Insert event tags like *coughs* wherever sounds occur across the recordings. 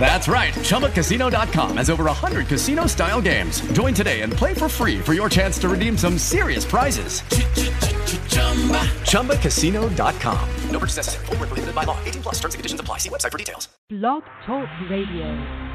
That's right. ChumbaCasino.com has over 100 casino style games. Join today and play for free for your chance to redeem some serious prizes. ChumbaCasino.com. No purchase necessary. Full prohibited by law. 18 plus terms and conditions apply. See website for details. Blog Talk Radio.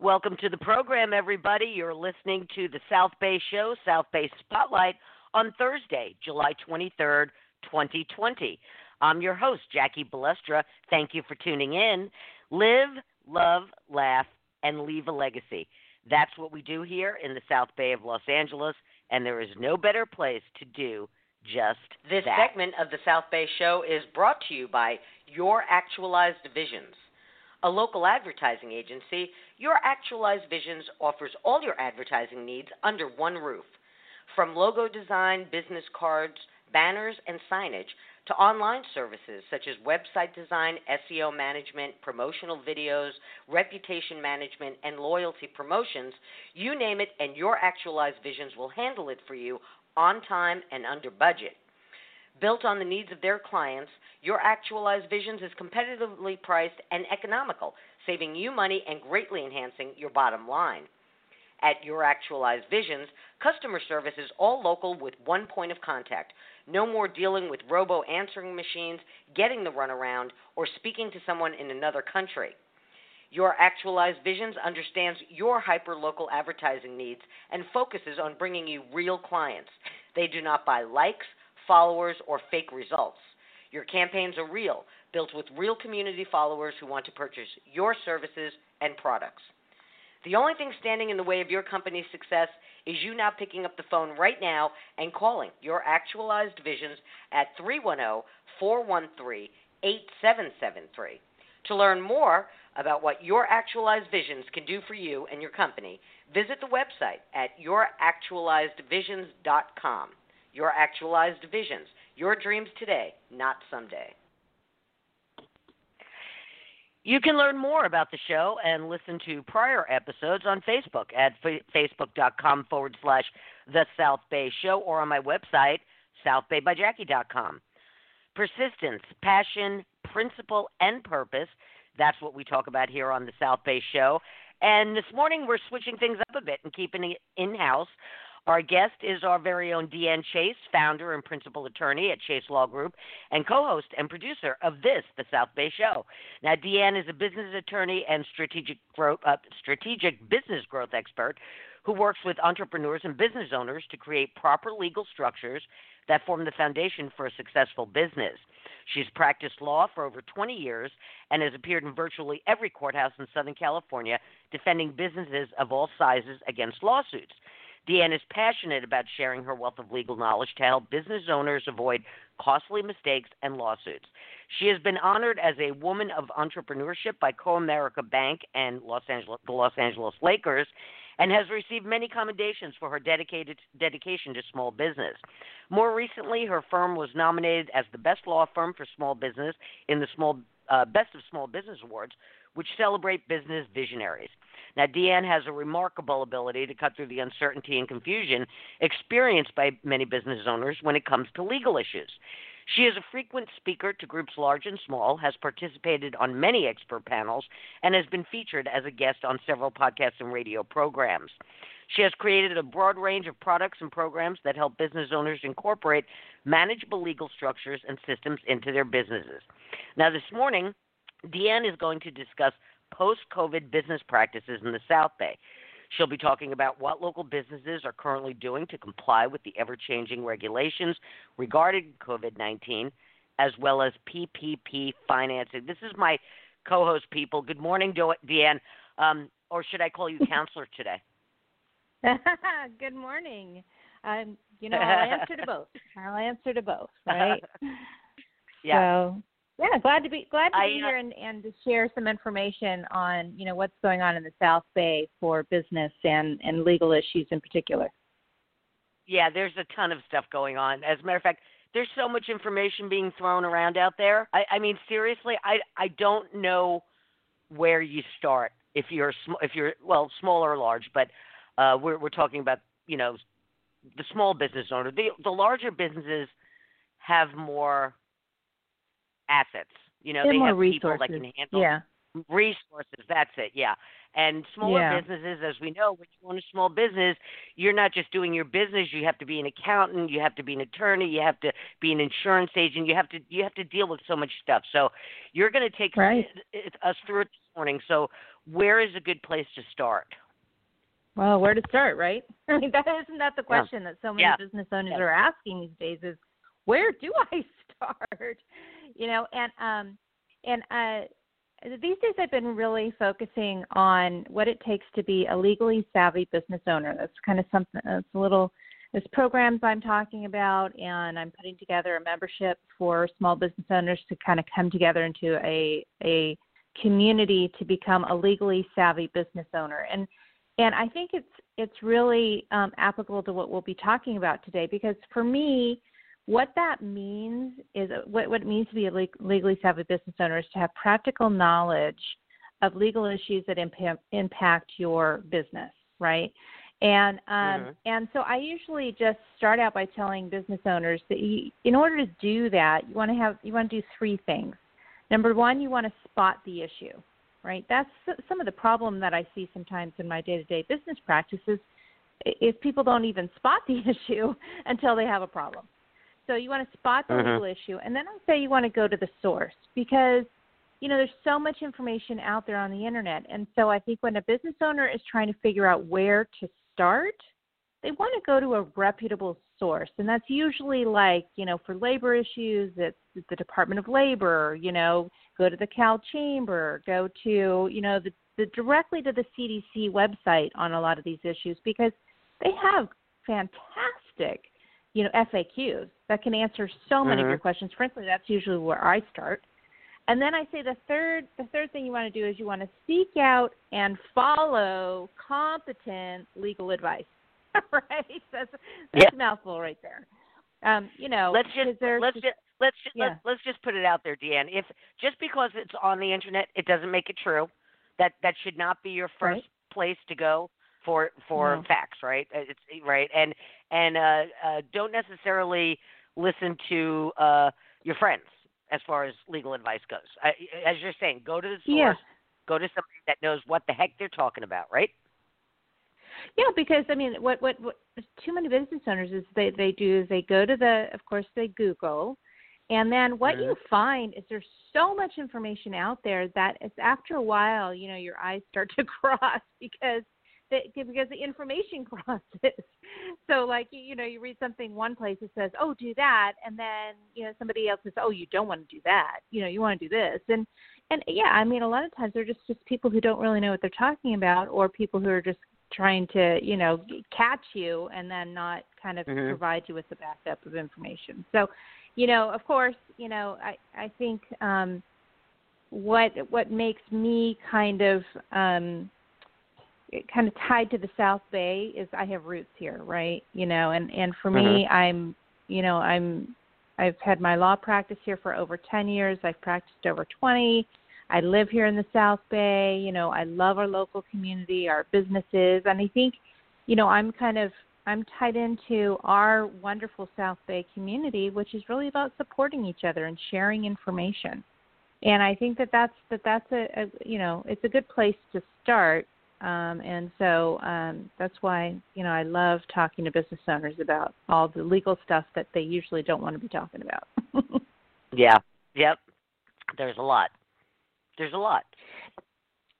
Welcome to the program, everybody. You're listening to the South Bay Show, South Bay Spotlight, on Thursday, July 23rd, 2020. I'm your host, Jackie Balestra. Thank you for tuning in. Live, love, laugh, and leave a legacy. That's what we do here in the South Bay of Los Angeles, and there is no better place to do just this that. segment of the South Bay Show is brought to you by Your Actualized Visions. A local advertising agency, Your Actualized Visions offers all your advertising needs under one roof. From logo design, business cards, banners, and signage to online services such as website design, SEO management, promotional videos, reputation management, and loyalty promotions, you name it, and your actualized visions will handle it for you on time and under budget. Built on the needs of their clients, your actualized visions is competitively priced and economical, saving you money and greatly enhancing your bottom line. At Your Actualized Visions, customer service is all local with one point of contact. No more dealing with robo answering machines, getting the runaround, or speaking to someone in another country. Your Actualized Visions understands your hyper local advertising needs and focuses on bringing you real clients. They do not buy likes, followers, or fake results. Your campaigns are real, built with real community followers who want to purchase your services and products. The only thing standing in the way of your company's success is you now picking up the phone right now and calling your actualized visions at 310 413 8773. To learn more about what your actualized visions can do for you and your company, visit the website at youractualizedvisions.com. Your actualized visions, your dreams today, not someday. You can learn more about the show and listen to prior episodes on Facebook at f- facebook.com forward slash The South Bay Show or on my website, southbaybyjackie.com. Persistence, passion, principle, and purpose. That's what we talk about here on the South Bay Show. And this morning we're switching things up a bit and keeping it in house. Our guest is our very own DeAnn Chase, founder and principal attorney at Chase Law Group, and co host and producer of this, the South Bay Show. Now, DeAnn is a business attorney and strategic, growth, uh, strategic business growth expert who works with entrepreneurs and business owners to create proper legal structures that form the foundation for a successful business. She's practiced law for over 20 years and has appeared in virtually every courthouse in Southern California defending businesses of all sizes against lawsuits. DeAnn is passionate about sharing her wealth of legal knowledge to help business owners avoid costly mistakes and lawsuits. She has been honored as a woman of entrepreneurship by Comerica Bank and Los Angeles, the Los Angeles Lakers and has received many commendations for her dedicated dedication to small business. More recently, her firm was nominated as the best law firm for small business in the small uh, Best of Small Business Awards, which celebrate business visionaries. Now, DeAnn has a remarkable ability to cut through the uncertainty and confusion experienced by many business owners when it comes to legal issues. She is a frequent speaker to groups large and small, has participated on many expert panels, and has been featured as a guest on several podcasts and radio programs. She has created a broad range of products and programs that help business owners incorporate manageable legal structures and systems into their businesses. Now, this morning, DeAnn is going to discuss post COVID business practices in the South Bay. She'll be talking about what local businesses are currently doing to comply with the ever changing regulations regarding COVID 19, as well as PPP financing. This is my co host, people. Good morning, DeAnn. Um, or should I call you *laughs* counselor today? *laughs* Good morning. Um, you know, I'll answer to *laughs* both. I'll answer to both, right? yeah. So yeah, glad to be glad to be uh, here and, and to share some information on you know what's going on in the South Bay for business and and legal issues in particular. Yeah, there's a ton of stuff going on. As a matter of fact, there's so much information being thrown around out there. I, I mean, seriously, I I don't know where you start if you're sm- if you're well small or large, but uh, we're we're talking about you know the small business owner. The the larger businesses have more assets. You know, They have have people that can handle Yeah. resources. That's it. Yeah. And smaller Yeah. businesses, as we know, when you own a small business, you're not just doing your business. You have to be an accountant. You have to be an attorney. You have to be an insurance agent. You have to you have to deal with so much stuff. So you're going to take Right. us through it this morning. So where is a good place to start? Well, where to start, right? *laughs* I mean, that isn't that the Yeah. question that so many Yeah. business owners Yeah. are asking these days is where do *laughs* I start? You know, and um and uh these days I've been really focusing on what it takes to be a legally savvy business owner. That's kind of something that's a little there's programs I'm talking about and I'm putting together a membership for small business owners to kind of come together into a a community to become a legally savvy business owner. And and I think it's it's really um, applicable to what we'll be talking about today because for me, what that means is what what it means to be a leg- legally savvy business owner is to have practical knowledge of legal issues that impact impact your business, right? And um, Mhm. and so I usually just start out by telling business owners that you, in order to do that, you want to have you want to do three things. Number one, you want to spot the issue, right? That's some of the problem that I see sometimes in my day-to-day business practices is people don't even spot the *laughs* issue until they have a problem. So you want to spot the Mhm. legal issue, and then I say you want to go to the source because you know there's so much information out there on the internet, and so I think when a business owner is trying to figure out where to start, they want to go to a reputable source, and that's usually like you know for labor issues, it's the Department of Labor. You know, go to the Cal Chamber, go to you know the, the directly to the CDC website on a lot of these issues because they have fantastic you know FAQs that can answer so many of Mhm. your questions. Frankly, that's usually where I start. And then I say the third the third thing you want to do is you want to seek out and follow competent legal advice. *laughs* right? That's that's Yeah. a mouthful right there. Um, you know, let's just let's just- just let's just Yeah. let's, let's just put it out there, DeAnn. If just because it's on the internet, it doesn't make it true. That that should not be your first Right. place to go for for No. facts, right? Uh, It's right, and and uh, uh, don't necessarily listen to uh, your friends as far as legal advice goes. I, as you're saying, go to the source. Yeah. Go to somebody that knows what the heck they're talking about, right? Yeah, because I mean, what what what too many business owners is they they do is they go to the of course they Google, and then what you find is there's so much information out there that it's after a while you know your eyes start *laughs* to cross because the, because the information *laughs* crosses. So like you, you know you read something one place it says oh do that and then you know somebody else says oh you don't want to do that you know you want to do this and and yeah I mean a lot of times they're just just people who don't really know what they're talking about or people who are just trying to you know catch you and then not kind of Mhm. provide you with the backup of information so you know of course you know i i think um what what makes me kind of um kind of tied to the south bay is i have roots here right you know and and for me mm-hmm. i'm you know i'm i've had my law practice here for over 10 years i've practiced over 20 I live here in the South Bay. You know, I love our local community, our businesses, and I think, you know, I'm kind of I'm tied into our wonderful South Bay community, which is really about supporting each other and sharing information. And I think that that's that that's a, a you know it's a good place to start. Um, and so um, that's why you know I love talking to business owners about all the legal stuff that they usually don't want to be talking about. *laughs* Yeah. Yep. There's a lot. There's a lot.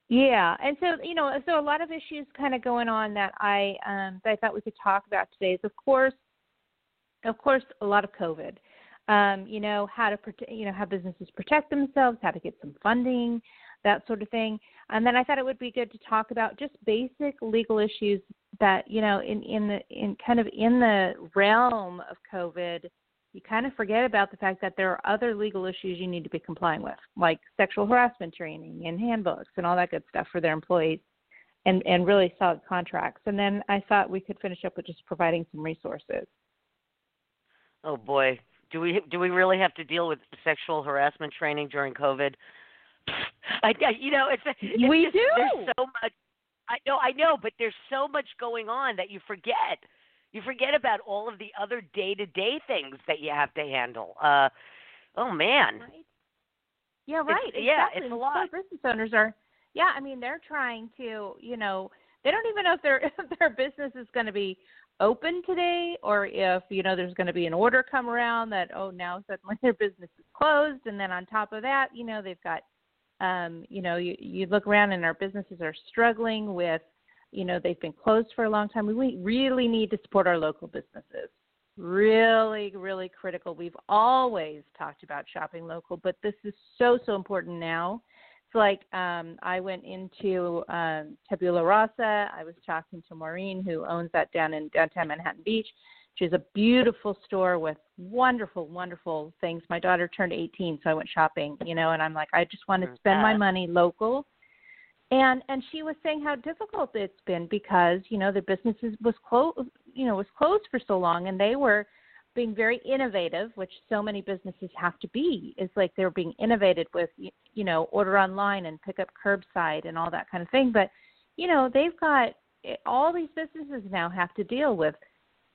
Yeah, and so you know, so a lot of issues kind of going on that I um, that I thought we could talk about today is, of course, of course, a lot of COVID. Um, you know how to you know how businesses protect themselves, how to get some funding, that sort of thing. And then I thought it would be good to talk about just basic legal issues that you know in in the in kind of in the realm of COVID you kind of forget about the fact that there are other legal issues you need to be complying with, like sexual harassment training and handbooks and all that good stuff for their employees, and and really solid contracts. And then I thought we could finish up with just providing some resources. Oh boy, Do we do we really have to deal with sexual harassment training during COVID? *laughs* I, you know, it's, it's we just, do. There's so much. I know, I know, but there's so much going on that you forget. You forget about all of the other day-to-day things that you have to handle. Uh, oh man. Right. Yeah, right. It's, yeah, exactly. it's a lot. So business owners are, yeah. I mean, they're trying to, you know, they don't even know if their *laughs* if their business is going to be open today or if you know there's going to be an order come around that oh now suddenly *laughs* their business is closed and then on top of that you know they've got um you know you you look around and our businesses are struggling with you know they've been closed for a long time we really need to support our local businesses really really critical we've always talked about shopping local but this is so so important now it's like um, I went into um, Tabula Rasa. I was talking to Maureen, who owns that down in downtown Manhattan Beach. She's a beautiful store with wonderful, wonderful things. My daughter turned 18, so I went shopping, you know, and I'm like, I just want to spend my money local. And and she was saying how difficult it's been because you know the businesses was closed, you know, was closed for so long, and they were being very innovative, which so many businesses have to be. Is like they're being innovated with, you know, order online and pick up curbside and all that kind of thing. But, you know, they've got eh, all these businesses now have to deal with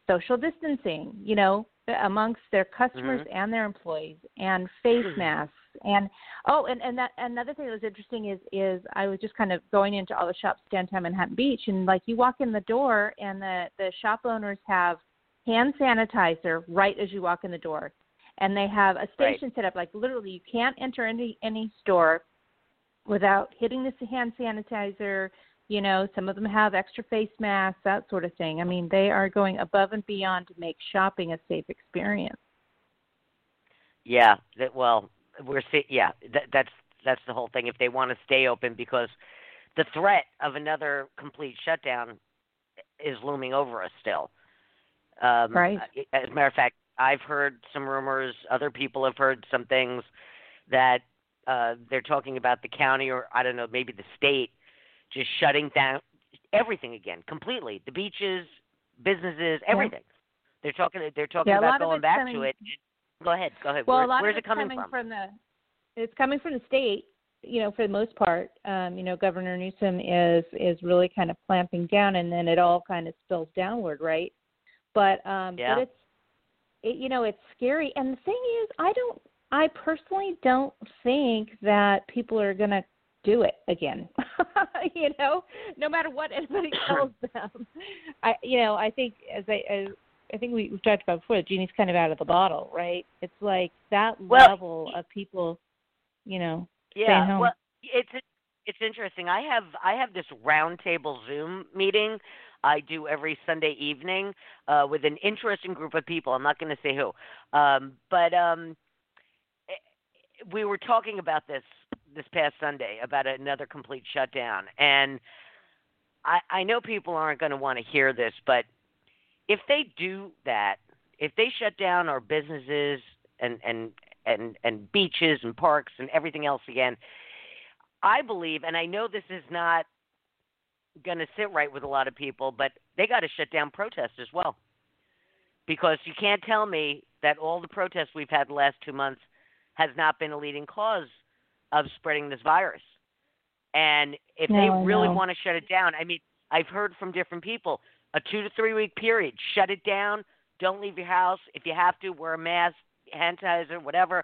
social distancing, you know, amongst their customers mm-hmm. and their employees and face masks and oh and and that another thing that was interesting is is I was just kind of going into all the shops downtown Manhattan Beach and like you walk in the door and the the shop owners have hand sanitizer right as you walk in the door. And they have a station right. set up like literally you can't enter any any store without hitting this hand sanitizer. You know, some of them have extra face masks, that sort of thing. I mean, they are going above and beyond to make shopping a safe experience. Yeah, that well, we're see, yeah, that, that's that's the whole thing. If they want to stay open, because the threat of another complete shutdown is looming over us still. Um, right. As a matter of fact, I've heard some rumors. Other people have heard some things that uh, they're talking about the county or I don't know, maybe the state just shutting down everything again completely. The beaches, businesses, everything. They're talking. They're talking yeah, about going back coming, to it. Go ahead. Go ahead. Well, Where, a lot where's of it's it coming, coming from? from the. It's coming from the state. You know, for the most part, um, you know, Governor Newsom is is really kind of clamping down, and then it all kind of spills downward, right? But um yeah. but it's it, you know, it's scary. And the thing is, I don't I personally don't think that people are going to do it again. *laughs* you know, no matter what anybody *coughs* tells them. I you know, I think as I as I think we, we've talked about before, the genie's kind of out of the bottle, right? It's like that well, level of people, you know, yeah, home. well, it's it's interesting. I have I have this roundtable Zoom meeting I do every Sunday evening uh, with an interesting group of people. I'm not going to say who, um, but um, eh, we were talking about this this past Sunday about another complete shutdown, and I, I know people aren't going to want to hear this, but if they do that, if they shut down our businesses and and and and beaches and parks and everything else again, I believe, and I know this is not going to sit right with a lot of people, but they got to shut down protests as well. Because you can't tell me that all the protests we've had the last two months has not been a leading cause of spreading this virus. And if no, they really want to shut it down, I mean, I've heard from different people a two to three week period, shut it down, don't leave your house. If you have to, wear a mask, hand sanitizer, whatever.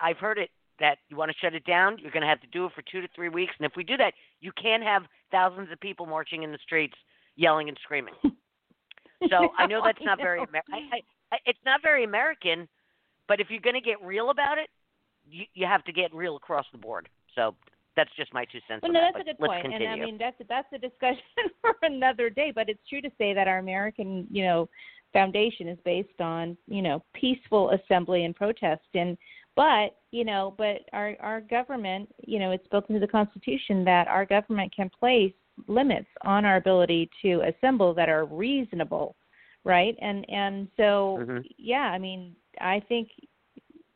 I've heard it that you want to shut it down, you're going to have to do it for two to three weeks. And if we do that, you can't have thousands of people marching in the streets yelling and screaming. *laughs* So I know that's not very Amer- I, I, it's not very American, but if you're going to get real about it, you, you have to get real across the board. So that's just my two cents. Well, no, that, that's a good point, Continue. and I mean that's that's a discussion *laughs* for another day. But it's true to say that our American, you know, foundation is based on you know peaceful assembly and protest, and but you know, but our our government, you know, it's built into the Constitution that our government can place limits on our ability to assemble that are reasonable, right? And and so mm-hmm. yeah, I mean, I think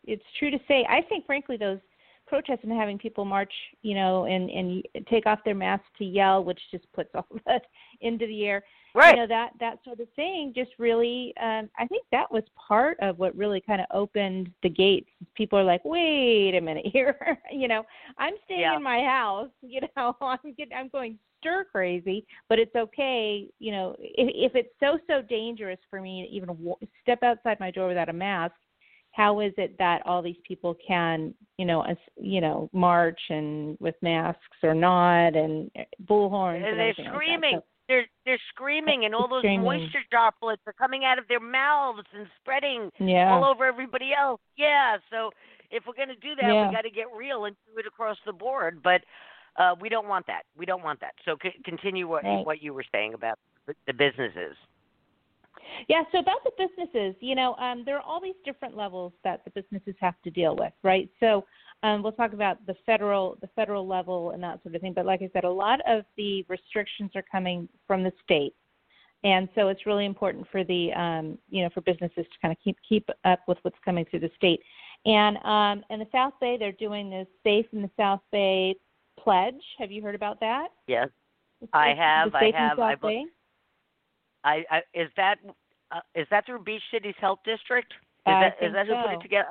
it's true to say. I think frankly those protests and having people march, you know, and and take off their masks to yell, which just puts all *laughs* that into the air. right. you know that that sort of thing just really um i think that was part of what really kind of opened the gates people are like wait a minute here *laughs* you know i'm staying Yeah. in my house *laughs* you know i'm getting i'm going stir crazy but it's okay you know if if it's so so dangerous for me to even w- step outside my door without a mask how is it that all these people can you know as, you know march and with masks or not and uh, bullhorns and, and they're everything like screaming. So- they're they're screaming, and all those Screaming. moisture droplets are coming out of their mouths and spreading yeah all over everybody else. Yeah, so if we're going to do that, Yeah. we got to get real and do it across the board. But uh, we don't want that. We don't want that. So c- continue what Right. what you were saying about the businesses. Yeah, so about the businesses, you know, um, there are all these different levels that the businesses have to deal with, right? So um, we'll talk about the federal, the federal level and that sort of thing. But like I said, a lot of the restrictions are coming from the state, and so it's really important for the, um, you know, for businesses to kind of keep keep up with what's coming through the state. And um, in the South Bay, they're doing this Safe in the South Bay pledge. Have you heard about that? Yes, I have, I Safe in the have, I Bay? I, I is that uh, is that through Beach Cities Health District? Is I that think is that who put it together?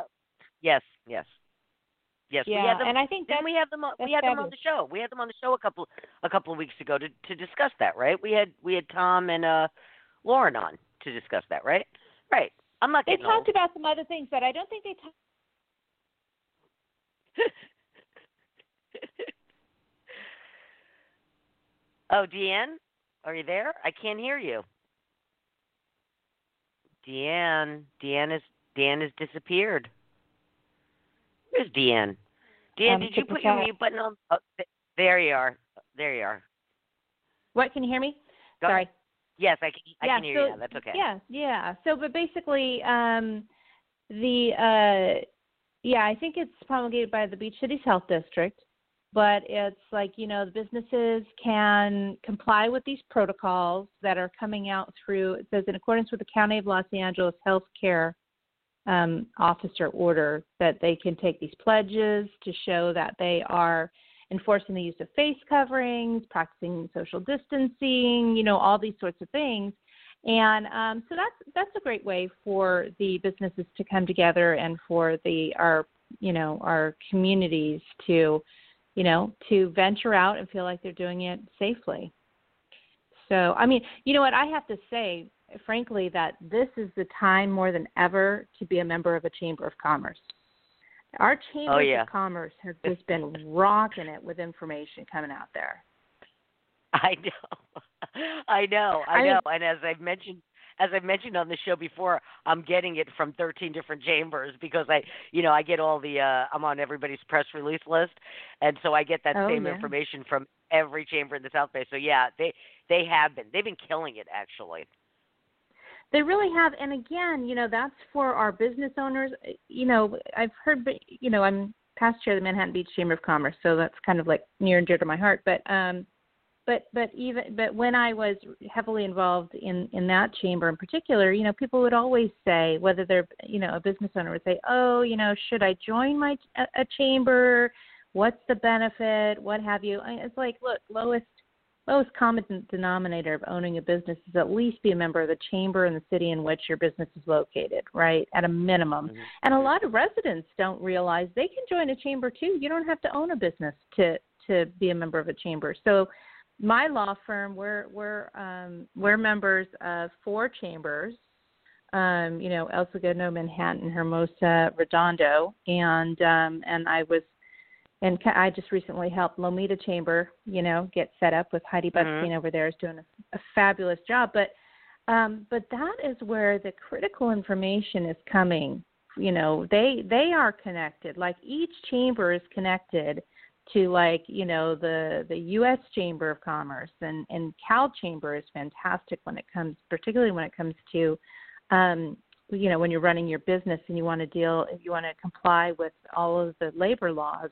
Yes, yes, yes. we Yeah, had them. and I think then we have them? On, we had them on the show. We had them on the show a couple a couple of weeks ago to to discuss that, right? We had we had Tom and uh Lauren on to discuss that, right? Right. I'm not They talked old. about some other things, but I don't think they talked. *laughs* oh, DeAnn, are you there? I can't hear you. DeAnn, DeAnn is DeAnn has disappeared. Where's DeAnn? DeAnn, Um, did you put your mute button on? Oh, th- there you are. There you are. What? Can you hear me? Go Sorry. ahead. Yes, I can. I yeah, can hear so, you. That's okay. Yeah, yeah. So, but basically, um, the uh, yeah, I think it's promulgated by the Beach Cities Health District, but it's like you know the businesses can comply with these protocols that are coming out through. It says in accordance with the County of Los Angeles Health Care um, Officer order that they can take these pledges to show that they are enforcing the use of face coverings, practicing social distancing, you know, all these sorts of things. And um, so that's that's a great way for the businesses to come together and for the our you know our communities to you know to venture out and feel like they're doing it safely. So I mean, you know what I have to say, frankly, that this is the time more than ever to be a member of a chamber of commerce. Our chambers Oh, yeah. of commerce have just been rocking it with information coming out there. *laughs* I know. *laughs* I know. I I mean- know. and as I've mentioned as I've mentioned on the show before, I'm getting it from 13 different chambers *laughs* because I, you know, I get all the uh I'm on everybody's press release list and so I get that Oh, same yeah. information from every chamber in the South Bay. So yeah, they they have been. They've been killing it actually. They really have, and again, you know, that's for our business owners. You know, I've heard, you know, I'm past chair of the Manhattan Beach Chamber of Commerce, so that's kind of like near and dear to my heart. But, um, but, but even, but when I was heavily involved in in that chamber in particular, you know, people would always say, whether they're, you know, a business owner would say, oh, you know, should I join my a, a chamber? What's the benefit? What have you? I- It's like, look, lowest lowest common denominator of owning a business is at least be a member of the chamber in the city in which your business is located, right? At a minimum. Mhm. And a lot of residents don't realize they can join a chamber too. You don't have to own a business to to be a member of a chamber. So my law firm, we're we're um, we're members of four chambers. Um, you know, El Segundo, Manhattan, Hermosa, Redondo, and um, and I was and I just recently helped Lomita Chamber, you know, get set up with Heidi Mhm. Butzstein over there is doing a, a fabulous job. But um, but that is where the critical information is coming. You know, they they are connected. Like each chamber is connected to like you know the the U.S. Chamber of Commerce and and Cal Chamber is fantastic when it comes, particularly when it comes to um, you know when you're running your business and you want to deal if you want to comply with all of the labor laws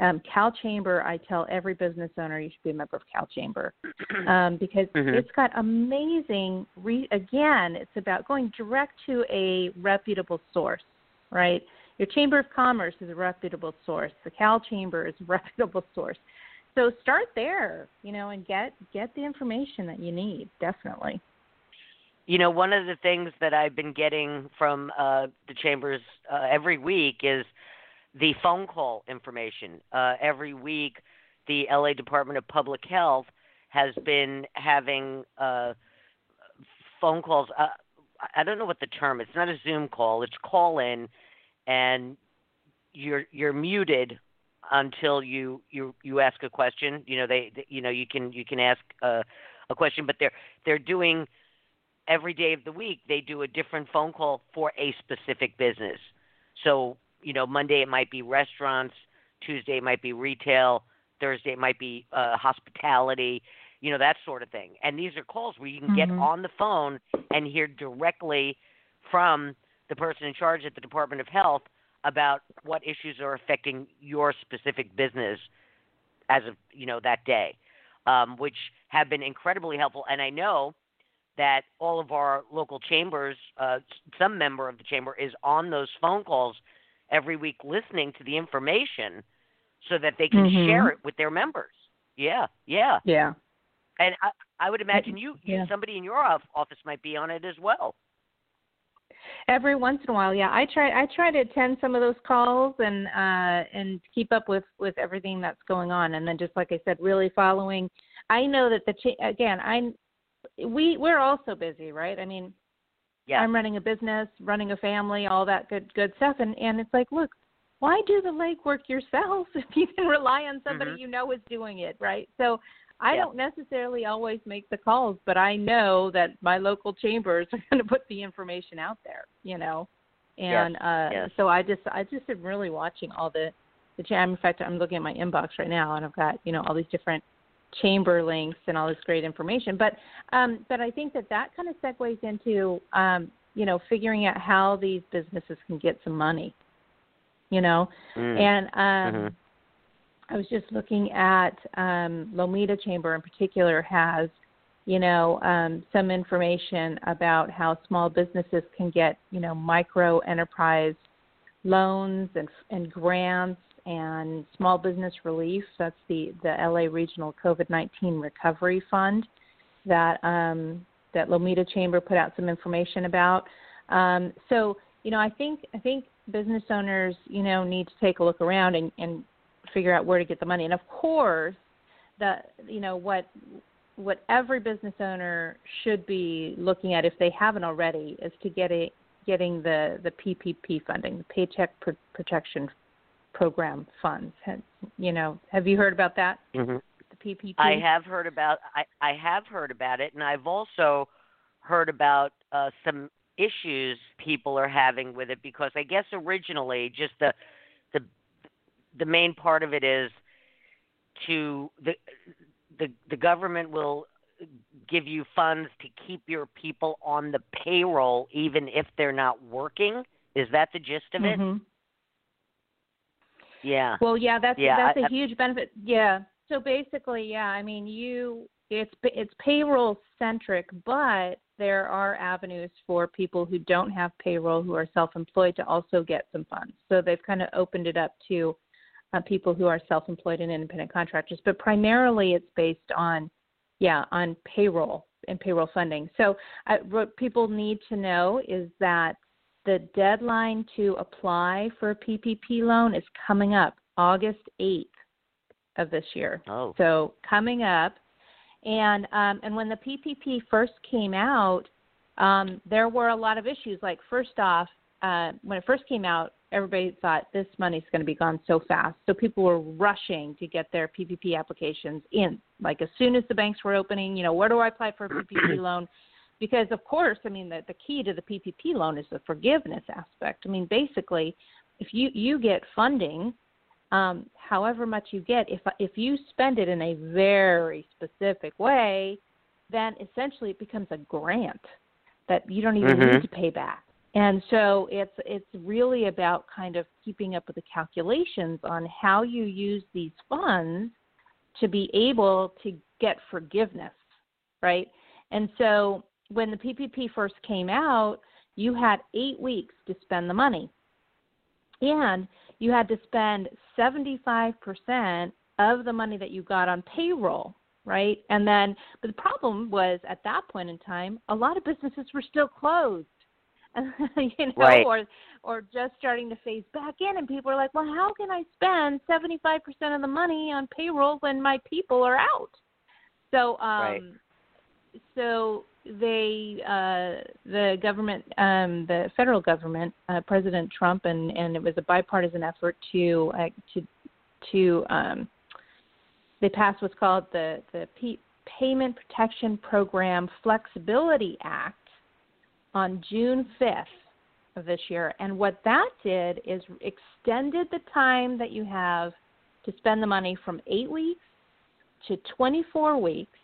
um, Cal Chamber, I tell every business owner you should be a member of Cal Chamber *clears throat* um, because Mhm. it's got amazing. Re- again, it's about going direct to a reputable source, right? Your Chamber of Commerce is a reputable source. The Cal Chamber is a *laughs* reputable source. So start there, you know, and get get the information that you need. Definitely. you know, one of the things that I've been getting from uh, the chambers uh, every week is the phone call information. Uh, every week, the LA Department of Public Health has been having uh, phone calls. Uh, I don't know what the term. It's not a Zoom call. It's call in, and you're you're muted until you you you ask a question. You know they, they you know you can you can ask a, a question, but they're they're doing every day of the week. They do a different phone call for a specific business. So you know Monday it might be restaurants, Tuesday it might be retail, Thursday it might be uh, hospitality. You know that sort of thing. And these are calls where you can mm-hmm. get on the phone and hear directly from the person in charge at the Department of Health about what issues are affecting your specific business as of you know that day, um, which have been incredibly helpful. And I know that all of our local chambers, uh, some member of the chamber is on those phone calls every week, listening to the information, so that they can mm-hmm. share it with their members. Yeah, yeah, yeah. And I, I would imagine you, yeah. somebody in your office might be on it as well. Every once in a while, yeah. I try I try to attend some of those calls and uh and keep up with with everything that's going on and then just like I said really following I know that the cha- again, I we we're also busy, right? I mean, yeah. I'm running a business, running a family, all that good good stuff and and it's like, look, why do the legwork yourself *laughs* if you can rely on somebody mm-hmm. you know is doing it, right? So I yeah. don't necessarily always make the calls, but I know that my local chambers *laughs* are going to put the information out there, you know. And uh so I just I just am really watching all the the jam. In fact, I'm looking at my inbox right now, and I've got you know all these different chamber links and all this great information. But um, but I think that that kind of segues into um, you know figuring out how these businesses can get some money. You know, mm. and um, mm-hmm. I was just looking at um, Lomita Chamber in particular has, you know, um, some information about how small businesses can get, you know, micro enterprise loans and and grants and small business relief. That's the the LA Regional COVID nineteen Recovery Fund that um, that Lomita Chamber put out some information about. Um, so you know, I think I think business owners, you know, need to take a look around and, and figure out where to get the money. And of course, the you know what what every business owner should be looking at if they haven't already is to get a getting the the PPP funding, the Paycheck Pro- Protection Program funds. You know, have you heard about that? Mm-hmm. The PPP. I have heard about I I have heard about it, and I've also heard about uh, some issues people are having with it because I guess originally just the the main part of it is to the the the government will give you funds to keep your people on the payroll even if they're not working. Is that the gist of it? Mm-hmm. Yeah. Well, yeah, that's yeah, that's a a huge benefit. Yeah. So basically, yeah, I mean, you it's it's payroll centric, but there are avenues for people who don't have payroll who are self-employed to also get some funds. So they've kind of opened it up to uh, people who are self-employed and independent contractors, but primarily it's based on, yeah, on payroll and payroll funding. So uh, what people need to know is that the deadline to apply for a PPP loan is coming up August 8th of this year. Oh. So coming up, and um, and when the PPP first came out, um, there were a lot of issues. Like first off, uh, when it first came out, everybody thought this money's going to be gone so fast. So people were rushing to get their PPP applications in. Like as soon as the banks were opening, you know, where do I apply for a PPP *clears throat* loan? Because of course, I mean, the, the key to the PPP loan is the forgiveness aspect. I mean, basically, if you you get funding, um, however much you get, if if you spend it in a very specific way, then essentially it becomes a grant that you don't even mm-hmm. need to pay back. And so it's it's really about kind of keeping up with the calculations on how you use these funds to be able to get forgiveness, right? And so when the PPP first came out, you had 8 weeks to spend the money. And you had to spend 75% of the money that you got on payroll right? And then, but the problem was at that point in time, a lot of businesses were still closed, *laughs* you know, Right. or or just starting to phase back in, and people are like, well, how can I spend seventy five percent of the money on payroll when my people are out? So, um, Right. so they uh the government um the federal government uh president trump and and it was a bipartisan effort to uh, to to um they passed what's called the the P- payment protection program flexibility act on june 5th of this year and what that did is extended the time that you have to spend the money from 8 weeks to 24 weeks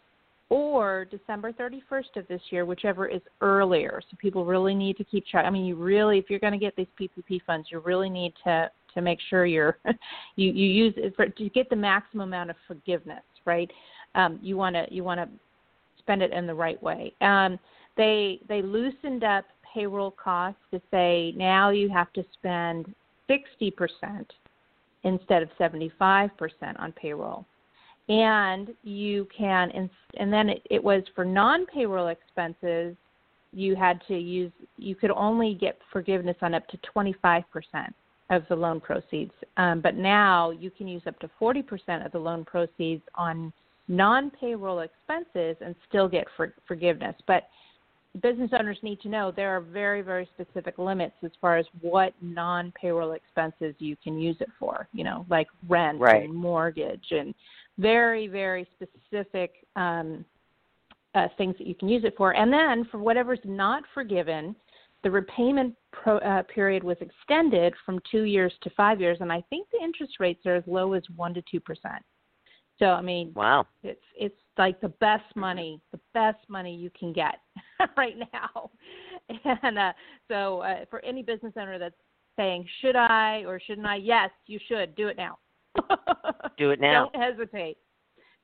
or December 31st of this year, whichever is earlier. So people really need to keep track. I mean, you really, if you're going to get these PPP funds, you really need to to make sure you're *laughs* you you use it for to get the maximum amount of forgiveness, right? Um, you want to you want to spend it in the right way. Um, they they loosened up payroll costs to say now you have to spend 60 percent instead of 75 percent on payroll. And you can and, then it, it was for non-payroll expenses you had to use you could only get forgiveness on up to 25% of the loan proceeds. Um, but now you can use up to 40% of the loan proceeds on non-payroll expenses and still get for, forgiveness. But business owners need to know there are very very specific limits as far as what non-payroll expenses you can use it for you know like rent Right. and mortgage and very very specific um, uh, things that you can use it for and then for whatever's not forgiven the repayment pro, uh, period was extended from two years to five years and i think the interest rates are as low as one to two percent so i mean Wow. it's it's like the best money, the best money you can get *laughs* right now. And uh, so uh, for any business owner that's saying, should I or shouldn't I? Yes, you should. Do it now. *laughs* Do it now. Don't hesitate.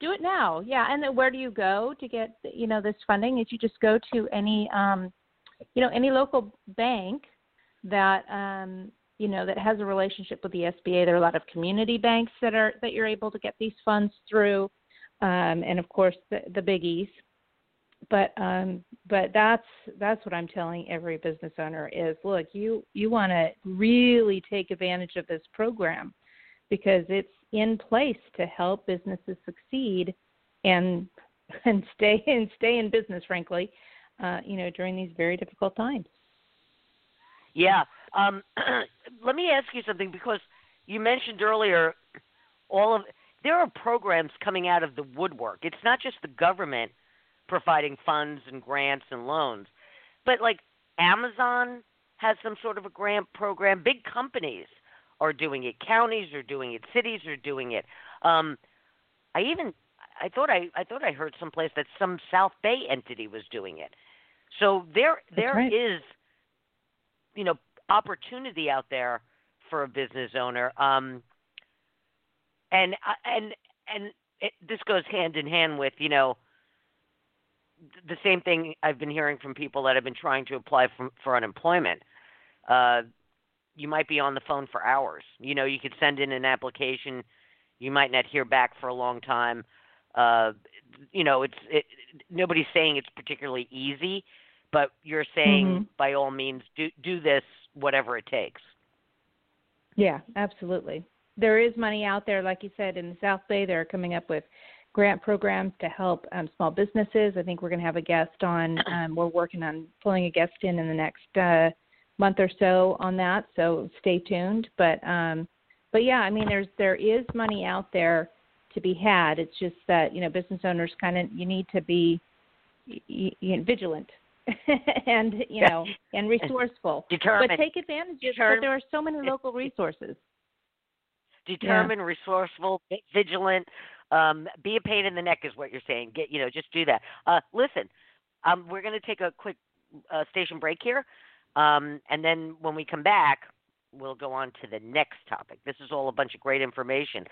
Do it now. Yeah. And then where do you go to get you know this funding? Is you just go to any um, you know any local bank that um, you know that has a relationship with the SBA. There are a lot of community banks that are that you're able to get these funds through, um, and of course the, the biggies. But um, but that's that's what I'm telling every business owner is look you you want to really take advantage of this program because it's in place to help businesses succeed and *laughs* and stay and stay in business frankly uh, you know during these very difficult times. Yeah. Um, *clears throat* let me ask you something because you mentioned earlier all of there are programs coming out of the woodwork. It's not just the government providing funds and grants and loans, but like Amazon has some sort of a grant program. Big companies are doing it. Counties are doing it. Cities are doing it. Um, I even I thought I I thought I heard someplace that some South Bay entity was doing it. So there there is right. you know opportunity out there for a business owner um and uh, and and it, this goes hand in hand with you know the same thing I've been hearing from people that have been trying to apply for, for unemployment. Uh, you might be on the phone for hours. You know, you could send in an application. You might not hear back for a long time. Uh, you know, it's it, nobody's saying it's particularly easy, but you're saying Mhm. by all means do do this whatever it takes. Yeah, absolutely. There is money out there, like you said, in the South Bay. They're coming up with grant programs to help um, small businesses. I think we're going to have a guest on. *clears throat* Um, we're working on pulling a guest in in the next uh, month or so on that. So stay tuned. But um, but yeah, I mean, there's there is money out there to be had. It's just that you know business owners kind of you need to be vigilant *laughs* and you know *laughs* and resourceful. Determined. But take advantage of it. But there are so many local resources. Determined, resourceful, vigilant. Um, be a pain in the neck is what you're saying. Get you know, just do that. Uh, listen, um, we're going to take a quick uh, station break here, um, and then when we come back, we'll go on to the next topic. This is all a bunch of great information.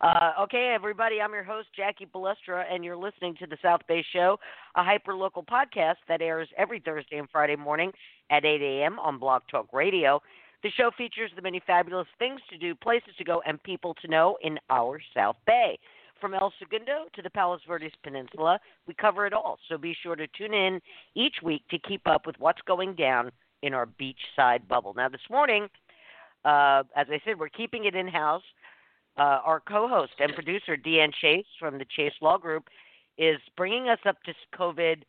Uh, okay, everybody, I'm your host Jackie Balestra, and you're listening to the South Bay Show, a hyper local podcast that airs every Thursday and Friday morning at 8 a.m. on Blog Talk Radio. The show features the many fabulous things to do, places to go, and people to know in our South Bay. from El Segundo to the Palos Verdes Peninsula, we cover it all. So be sure to tune in each week to keep up with what's going down in our beachside bubble. Now, this morning, uh, as I said, we're keeping it in house. Uh, our co host and producer, DeAnn Chase from the Chase Law Group, is bringing us up to COVID.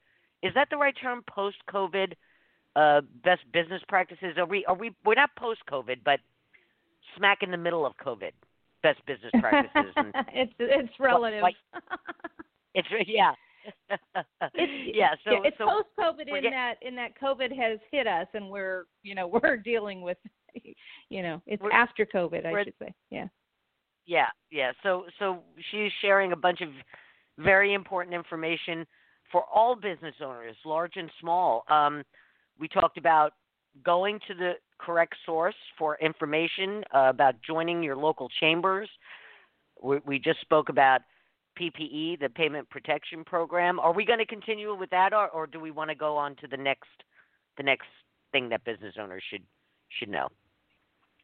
Is that the right term? Post COVID uh, best business practices? Are we? Are we? We're not post COVID, but smack in the middle of COVID. Best business practices. And *laughs* it's it's relative. Like, *laughs* it's yeah. it's, *laughs* yeah, so it's so post COVID in that in that COVID has hit us and we're you know we're dealing with you know it's after COVID I should say yeah Yeah, yeah. So so she's sharing a bunch of very important information for all business owners, large and small. Um, we talked about going to the correct source for information uh, about joining your local chambers. We, we just spoke about PPE, the Payment Protection Program. Are we going to continue with that, or, or do we want to go on to the next the next thing that business owners should should know?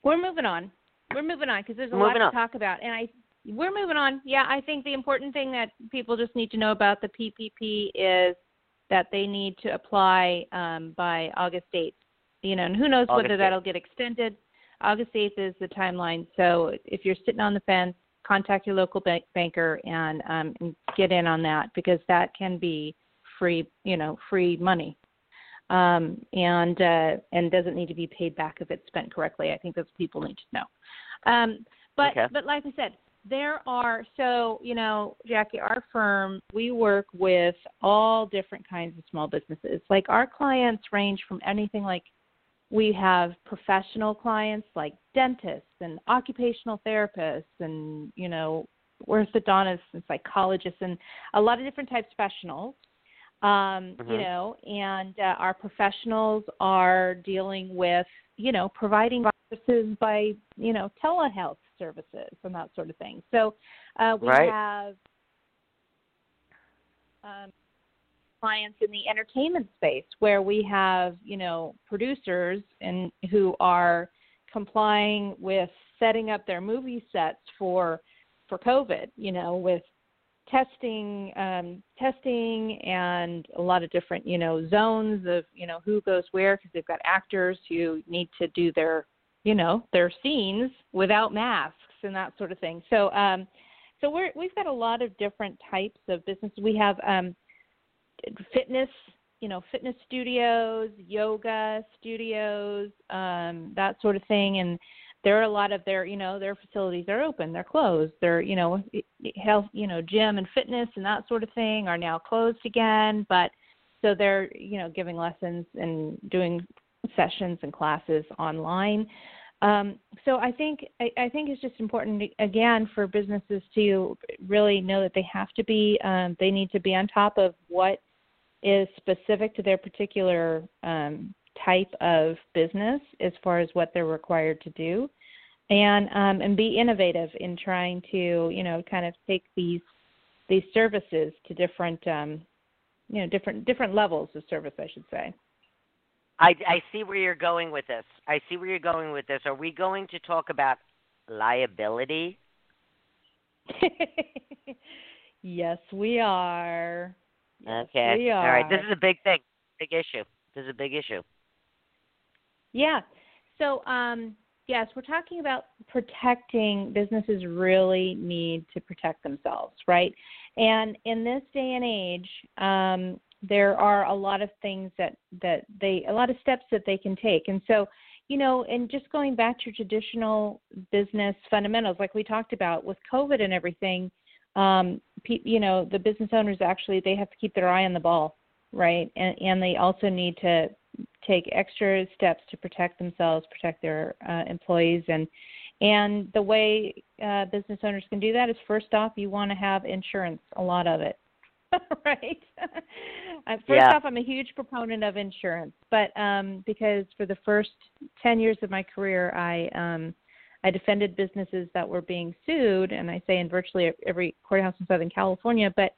we're moving on we're moving on because there's a Moving lot on. to talk about and I we're moving on yeah I think the important thing that people just need to know about the PPP is that they need to apply um, by August 8th you know and who knows August whether 8th. that'll get extended August 8th is the timeline so if you're sitting on the fence contact your local bank, banker and, um, and get in on that because that can be free, you know, free money, um, and uh, and doesn't need to be paid back if it's spent correctly. I think that's what people need to know. Um, but Okay. but like I said, there are so you know, Jackie, our firm we work with all different kinds of small businesses. Like our clients range from anything like we have professional clients like dentists and occupational therapists and you know orthodontists and psychologists and a lot of different types of professionals um you Mhm. know and uh, our professionals are dealing with you know providing services by you know telehealth services and that sort of thing so uh we Right. have um clients in the entertainment space where we have you know producers and who are complying with setting up their movie sets for for covid you know with testing um testing and a lot of different you know zones of you know who goes where because they've got actors who need to do their you know their scenes without masks and that sort of thing. So um so we're we've got a lot of different types of businesses. We have um fitness you know fitness studios yoga studios um that sort of thing. And there are a lot of their you know their facilities are open they're closed they're you know health you know gym and fitness and that sort of thing are now closed again. But so they're you know giving lessons and doing sessions and classes online um, so I think I, I think it's just important again for businesses to really know that they have to be um, they need to be on top of what is specific to their particular um, type of business as far as what they're required to do, and um, and be innovative in trying to you know kind of take these these services to different um, you know different different levels of service I should say. I, I see where you're going with this. I see where you're going with this. Are we going to talk about liability? *laughs* yes, we are. Yes, okay. we All right. This is a big thing. Big issue. This is a big issue. Yeah. So, um, yes, we're talking about protecting. Businesses really need to protect themselves, right? And in this day and age, um, there are a lot of things that that they, a lot of steps that they can take. And so, you know, and just going back to traditional business fundamentals, like we talked about with COVID and everything, um, you know, the business owners actually they have to keep their eye on the ball, right? And and they also need to take extra steps to protect themselves, protect their uh, employees, and and the way uh, business owners can do that is first off, you want to have insurance, a lot of it, *laughs* right? uh, first Yeah. off, I'm a huge proponent of insurance, but um, because for the first ten years of my career, I um, I defended businesses that were being sued, and I say in virtually every courthouse in Southern California, but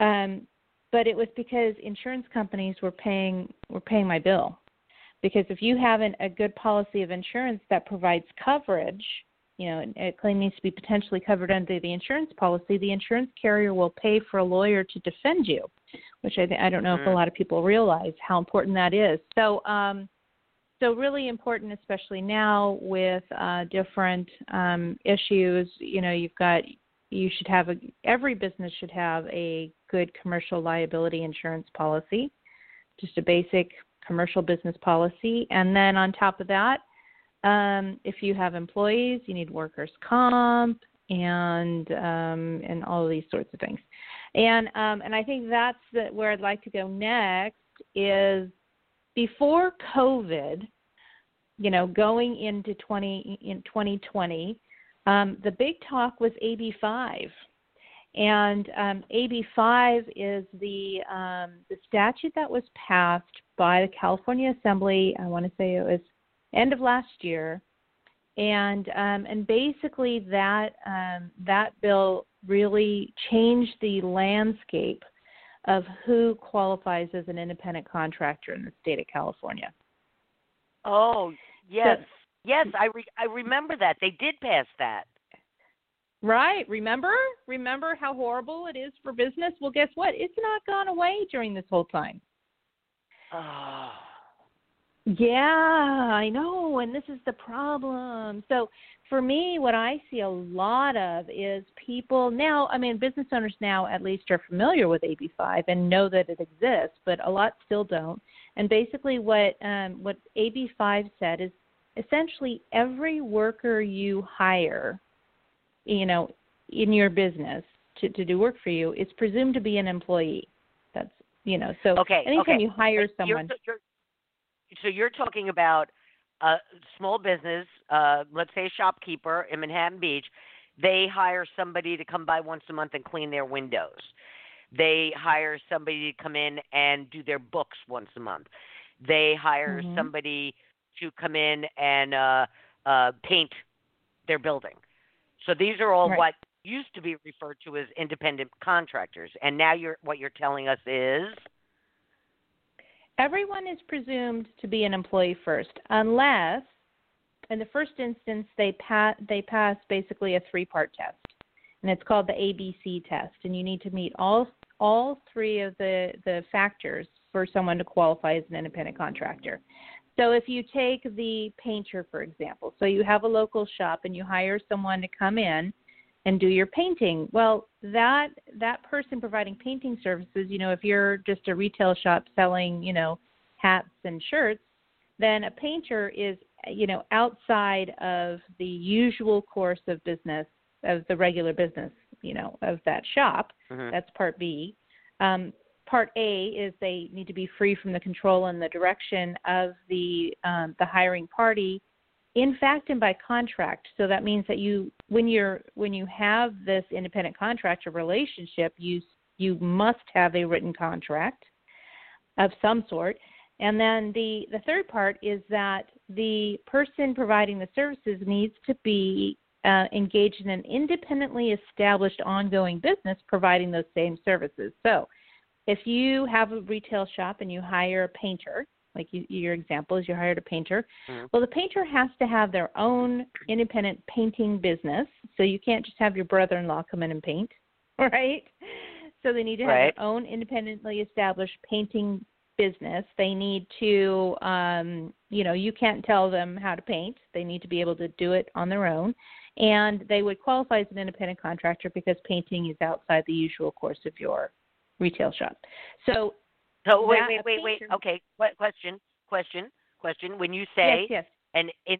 um, but it was because insurance companies were paying were paying my bill. Because if you haven't a good policy of insurance that provides coverage, you know, a claim needs to be potentially covered under the insurance policy, the insurance carrier will pay for a lawyer to defend you, which I th- I don't know mm-hmm. if a mm-hmm. lot of people realize how important that is. So um, so really important, especially now with uh, different um, issues. You know, you've got you should have a every business should have a good commercial liability insurance policy, just a basic commercial business policy, and then on top of that, um, if you have employees, you need workers' comp and um, and all of these sorts of things. And um, and I think that's the, where I'd like to go next is before COVID, you know, going into 20 in 2020, um, the big talk was AB5. And um, AB5 is the um, the statute that was passed by the California Assembly. I want to say it was end of last year, and um, and basically that um, that bill really changed the landscape of who qualifies as an independent contractor in the state of California. Oh yes, so, yes, I re- I remember that they did pass that. Right. Remember? Remember how horrible it is for business? Well, guess what? It's not gone away during this whole time. Oh. Yeah, I know, and this is the problem. So for me, what I see a lot of is people now, I mean, business owners now at least are familiar with AB5 and know that it exists, but a lot still don't. And basically what um, what AB5 said is essentially every worker you hire, you know, in your business to, to do work for you is presumed to be an employee. That's, you know, so okay, anytime okay. you hire someone. You're, you're, so you're talking about a small business, uh, let's say a shopkeeper in Manhattan Beach, they hire somebody to come by once a month and clean their windows. They hire somebody to come in and do their books once a month. They hire mm-hmm. somebody to come in and uh, uh, paint their building. So these are all right. what used to be referred to as independent contractors, and now you're what you're telling us is everyone is presumed to be an employee first, unless, in the first instance, they pass they pass basically a three part test, and it's called the ABC test, and you need to meet all all three of the the factors for someone to qualify as an independent contractor. So if you take the painter, for example, so you have a local shop and you hire someone to come in and do your painting. Well, that that person providing painting services, you know, if you're just a retail shop selling, you know, hats and shirts, then a painter is, you know, outside of the usual course of business of the regular business, you know, of that shop. Mm-hmm. That's part B. Um, part A is they need to be free from the control and the direction of the um, the hiring party in fact and by contract. So that means that you when you're when you have this independent contractor relationship you you must have a written contract of some sort. And then the the third part is that the person providing the services needs to be uh, engaged in an independently established ongoing business providing those same services. So if you have a retail shop and you hire a painter like you, your example is you hired a painter. Mm-hmm. Well, the painter has to have their own independent painting business, so you can't just have your brother-in-law come in and paint, *laughs* right? So they need to have right. their own independently established painting business. They need to, um, you know, you can't tell them how to paint. They need to be able to do it on their own. And they would qualify as an independent contractor because painting is outside the usual course of your retail shop. So so wait, wait, wait, wait. Okay, question, question, question. When you say yes, yes. an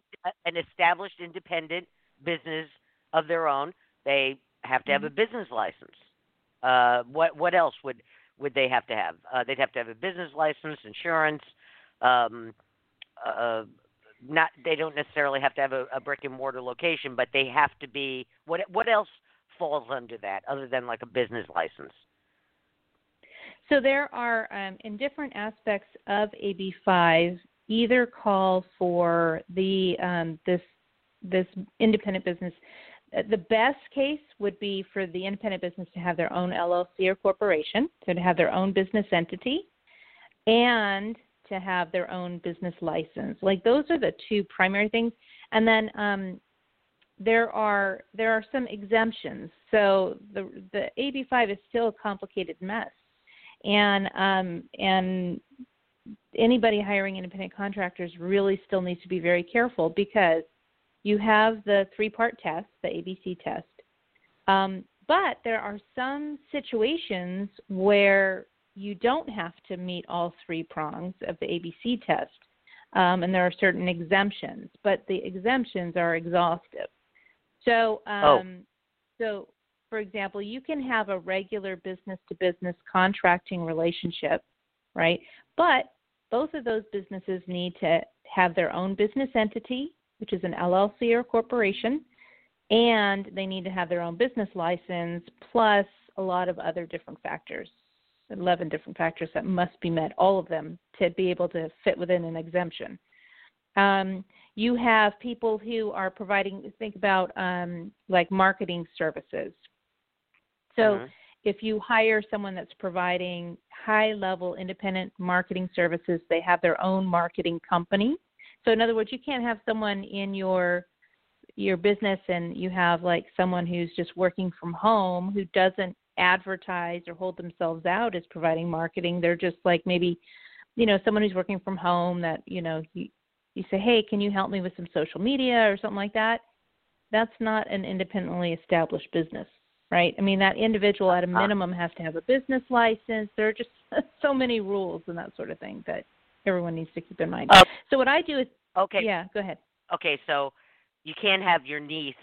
an established independent business of their own, they have to have mm-hmm. a business license. Uh, what what else would would they have to have? Uh, they'd have to have a business license, insurance. Um, uh, not they don't necessarily have to have a, a brick and mortar location, but they have to be. What what else falls under that other than like a business license? So there are, um, in different aspects of AB5, either call for the um, this this independent business. Uh, the best case would be for the independent business to have their own LLC or corporation, so to have their own business entity, and to have their own business license. Like those are the two primary things. And then um, there are there are some exemptions. So the the AB5 is still a complicated mess, and um, and anybody hiring independent contractors really still needs to be very careful because you have the three part test, the ABC test. Um, but there are some situations where you don't have to meet all three prongs of the ABC test, um, and there are certain exemptions, but the exemptions are exhaustive. So, oh. um, oh. so for example, you can have a regular business to business contracting relationship, right? But both of those businesses need to have their own business entity, which is an LLC or corporation, and they need to have their own business license plus a lot of other different factors 11 different factors that must be met all of them to be able to fit within an exemption um, you have people who are providing think about um, like marketing services so mm-hmm. if you hire someone that's providing high level independent marketing services they have their own marketing company. So in other words you can't have someone in your your business and you have like someone who's just working from home who doesn't advertise or hold themselves out as providing marketing. They're just like maybe you know someone who's working from home that you know you you say hey can you help me with some social media or something like that? That's not an independently established business right i mean that individual at a uh-huh. minimum has to have a business license there are just *laughs* so many rules and that sort of thing that everyone needs to keep in mind uh, so what i do is okay yeah go ahead okay so you can't have your niece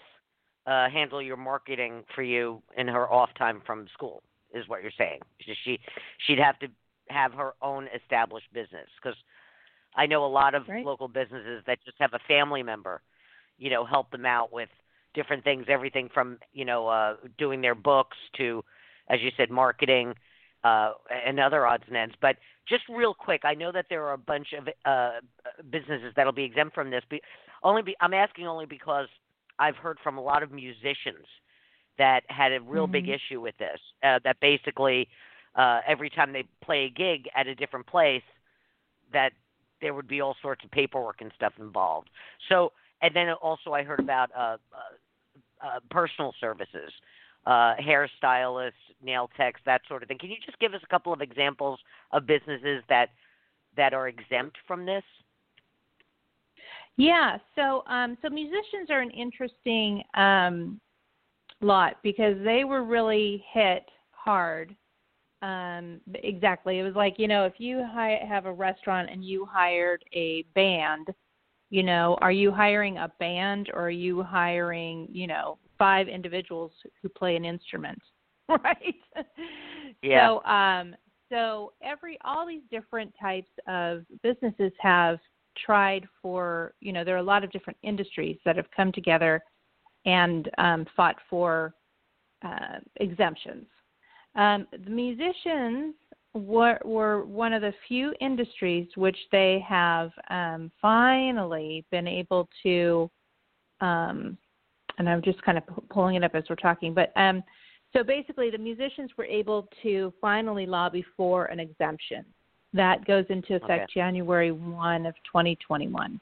uh, handle your marketing for you in her off time from school. Is what you're saying? She she'd have to have her own established business because I know a lot of right. local businesses that just have a family member, you know, help them out with different things, everything from you know uh, doing their books to, as you said, marketing uh, and other odds and ends. But just real quick, I know that there are a bunch of uh, businesses that'll be exempt from this, but only be, I'm asking only because I've heard from a lot of musicians that had a real mm-hmm. big issue with this. Uh, that basically, uh, every time they play a gig at a different place, that there would be all sorts of paperwork and stuff involved. So, and then also I heard about uh, uh, uh, personal services, uh, hairstylists, nail techs, that sort of thing. Can you just give us a couple of examples of businesses that that are exempt from this? Yeah, so um, so musicians are an interesting um, lot because they were really hit hard. Um, exactly, it was like you know if you hi- have a restaurant and you hired a band, you know, are you hiring a band or are you hiring you know five individuals who play an instrument, *laughs* right? Yeah. So um, so every all these different types of businesses have tried for, you know, there are a lot of different industries that have come together and um, fought for uh, exemptions. Um, the musicians were, were one of the few industries which they have um, finally been able to, um, and I'm just kind of pulling it up as we're talking, but um, so basically the musicians were able to finally lobby for an exemption that goes into effect okay. January 1 of 2021.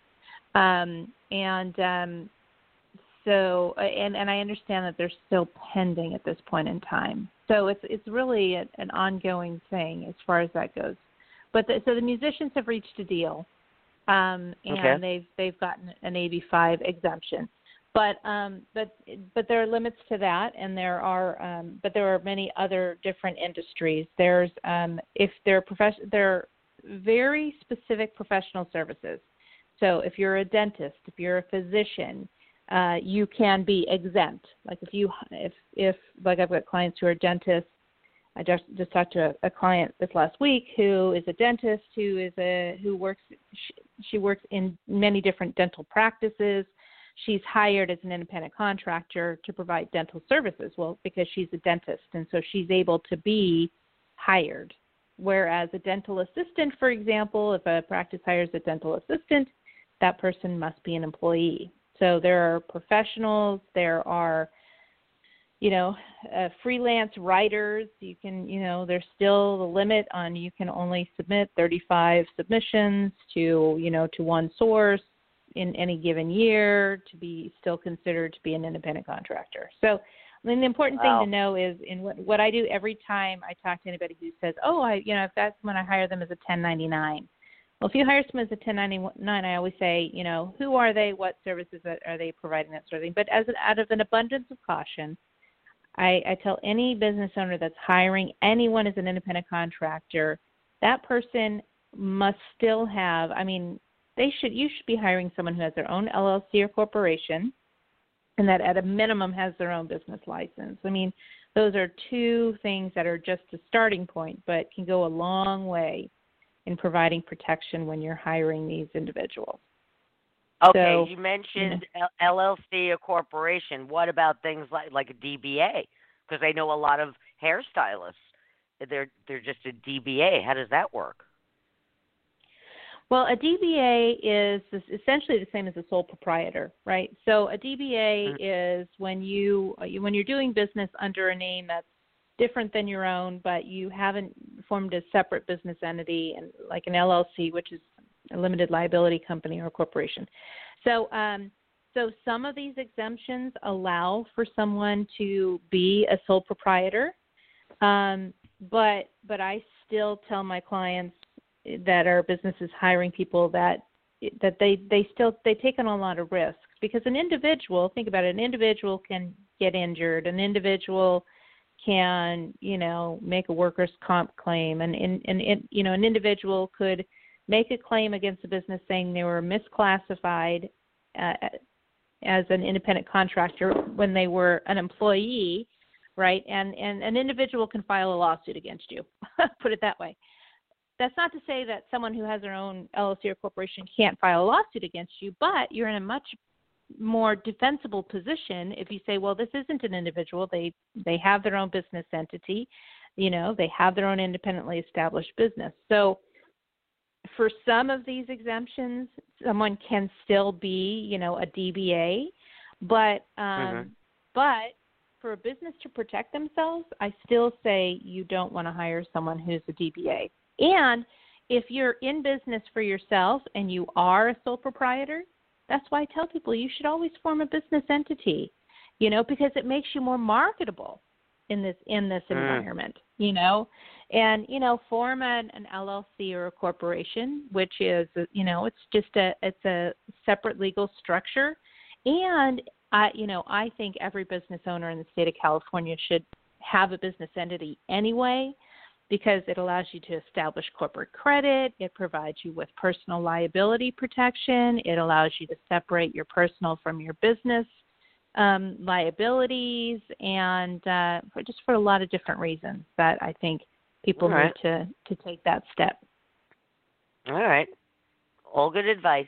Um, and um, so, and, and I understand that they're still pending at this point in time. So it's it's really a, an ongoing thing as far as that goes. But the, so the musicians have reached a deal, um, and okay. they've they've gotten an AB5 exemption. But um, but but there are limits to that, and there are um, but there are many other different industries. There's um, if they're profession they're very specific professional services. So if you're a dentist, if you're a physician, uh, you can be exempt. Like if you if if like I've got clients who are dentists. I just just talked to a, a client this last week who is a dentist who is a who works she, she works in many different dental practices she's hired as an independent contractor to provide dental services. Well, because she's a dentist, and so she's able to be hired. Whereas a dental assistant, for example, if a practice hires a dental assistant, that person must be an employee. So there are professionals, there are you know, uh, freelance writers, you can, you know, there's still the limit on you can only submit 35 submissions to, you know, to one source in any given year to be still considered to be an independent contractor. So I mean, the important Wow. thing to know is in what what I do every time I talk to anybody who says, "Oh, I you know, if that's when I hire them as a 1099." Well, if you hire someone as a 1099, I always say, you know, who are they? What services are they providing? That sort of thing. But as an, out of an abundance of caution, I, I tell any business owner that's hiring anyone as an independent contractor, that person must still have. I mean, they should. You should be hiring someone who has their own LLC or corporation, and that at a minimum has their own business license. I mean, those are two things that are just a starting point, but can go a long way in providing protection when you're hiring these individuals. Okay, So, you mentioned LLC, a corporation. What about things like like a DBA? Because I know a lot of hairstylists. They're they're just a DBA. How does that work? Well, a DBA is essentially the same as a sole proprietor, right? So a DBA is when you uh, when you're doing business under a name that's different than your own, but you haven't formed a separate business entity, and like an LLC, which is a limited liability company or corporation. So, um, so some of these exemptions allow for someone to be a sole proprietor, um, but but I still tell my clients that our business is hiring people that that they they still they take on a lot of risks because an individual think about it an individual can get injured an individual can you know make a workers comp claim. And and, and it, you know an individual could make a claim against a business saying they were misclassified uh, as an independent contractor when they were an employee right? And and an individual can file a lawsuit against you *laughs* put it that way. That's not to say that someone who has their own LLC or corporation can't file a lawsuit against you, but you're in a much more defensible position if you say, well, this isn't an individual. They they have their own business entity, you know, they have their own independently established business. So for some of these exemptions, someone can still be, you know, a DBA, but um, but for a business to protect themselves, I still say you don't want to hire someone who's a DBA. And if you're in business for yourself and you are a sole proprietor, that's why I tell people you should always form a business entity, you know, because it makes you more marketable in this in this Mm. environment, you know. And you know, form an, an LLC or a corporation, which is you know, it's just a it's a separate legal structure. And I you know, I think every business owner in the state of California should have a business entity anyway because it allows you to establish corporate credit, it provides you with personal liability protection, it allows you to separate your personal from your business um, liabilities, and uh, for, just for a lot of different reasons that I think people right. need to to take that step. All right, all good advice.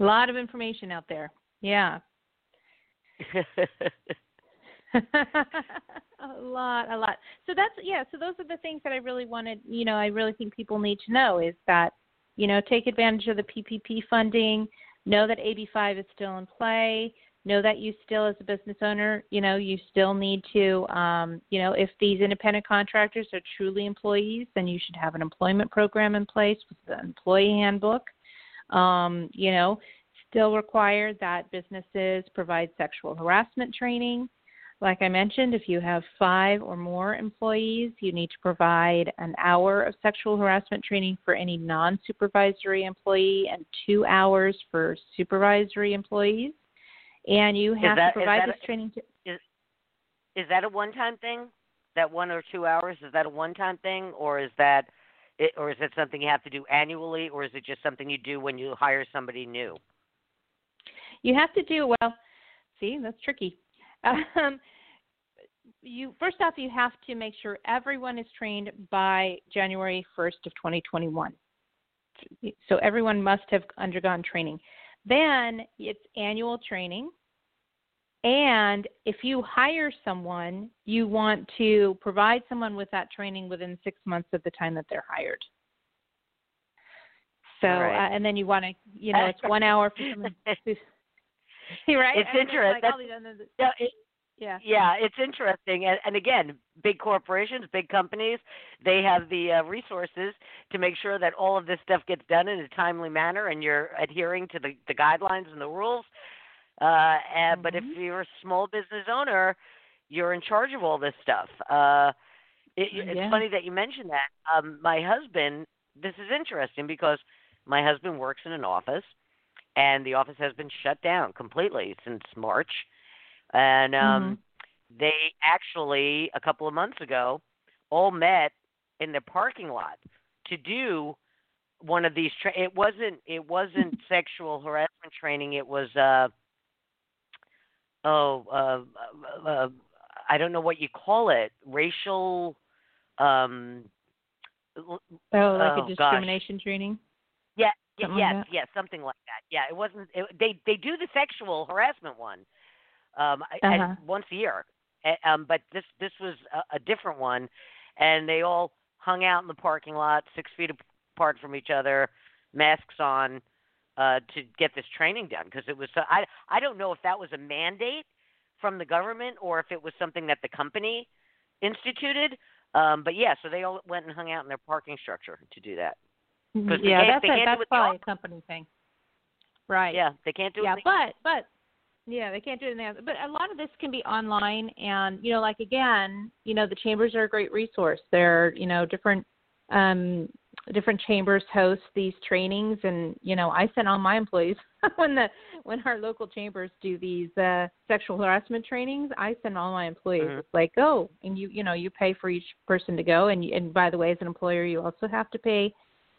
A lot of information out there. Yeah. *laughs* *laughs* a lot, a lot. So that's yeah. So those are the things that I really wanted. You know, I really think people need to know is that you know take advantage of the PPP funding. Know that AB5 is still in play. Know that you still, as a business owner, you know you still need to. Um, you know, if these independent contractors are truly employees, then you should have an employment program in place with the employee handbook. Um, you know, still required that businesses provide sexual harassment training. Like I mentioned, if you have five or more employees, you need to provide an hour of sexual harassment training for any non supervisory employee and two hours for supervisory employees. And you have that- to provide this a- training to. Is that a one-time thing? That one or two hours is that a one-time thing, or is that, it, or is it something you have to do annually, or is it just something you do when you hire somebody new? You have to do well. See, that's tricky. *laughs* Um, you first off, you have to make sure everyone is trained by January 1st of 2021. So everyone must have undergone training. Then it's annual training. And if you hire someone, you want to provide someone with that training within six months of the time that they're hired. So, right. uh, and then you want to, you know, it's one hour for someone *laughs* *laughs* right? It's I mean, interest- like all that's- these other- Yeah, it, Yeah. Yeah, it's interesting, and, and again, big corporations, big companies, they have the uh, resources to make sure that all of this stuff gets done in a timely manner, and you're adhering to the, the guidelines and the rules. Uh, and, But if Mhm. you're a small business owner, you're in charge of all this stuff. Uh, it, it's funny that you mentioned that. Um, my husband, this is interesting because my husband works in an office, and the office has been shut down completely since March. And um, they actually a couple of months ago all met in the parking lot to do one of these. Tra- it wasn't. It wasn't *laughs* sexual harassment training. It was. Uh, oh, uh, uh, uh, I don't know what you call it. Racial. Um, Oh, like Oh, a gosh. discrimination training. Something yes, that? yes, something like that. Yeah, it wasn't. It, they they do the sexual harassment one, um, Uh-huh. once a year. Um, but this this was a, a different one, and they all hung out in the parking lot, six feet apart from each other, masks on, uh, to get this training done. Because it was so, I I don't know if that was a mandate from the government or if it was something that the company instituted. Um, but yeah, so they all went and hung out in their parking structure to do that. 'Cause they yeah, that's they a, that's it probably a company thing. Right. Yeah, they can't do it. yeah, it. but but yeah, they can't do anything else. But a lot of this can be online, and you know, like again, you know, the chambers are a great resource. They're you know different um different chambers host these trainings, and you know, I send all my employees *laughs* when the when our local chambers do these uh sexual harassment trainings. I send all my employees. Mhm. It's like go, and you you know you pay for each person to go, and you, and by the way, as an employer, you also have to pay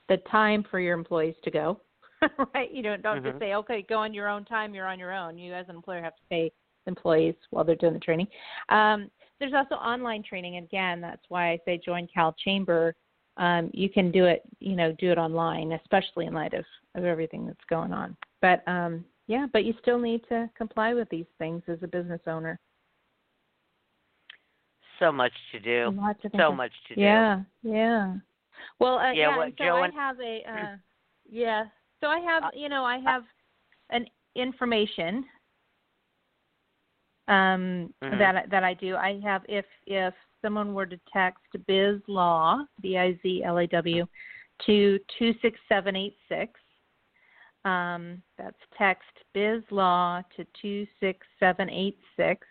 the time for your employees to go. *laughs* right? You don't don't Mhm. just say, okay, go on your own time. You're on your own. You as an employer have to pay employees while they're doing the training. Um, there's also online training. Again, that's why I say join Cal Chamber. Um, you can do it, you know, do it online, especially in light of, of everything that's going on. But um, yeah, but you still need to comply with these things as a business owner. So much to do. So much to do. Yeah, yeah. Well, uh, Yeah, yeah. and so Joe, I and- have a, *clears throat* uh, yeah. So I have, Uh, you know, I have an information um, Mhm. that I- that I do. I have if if someone were to text Biz Law B I Z L A W to two six seven eight six. Um, that's text Biz Law to two six seven eight six.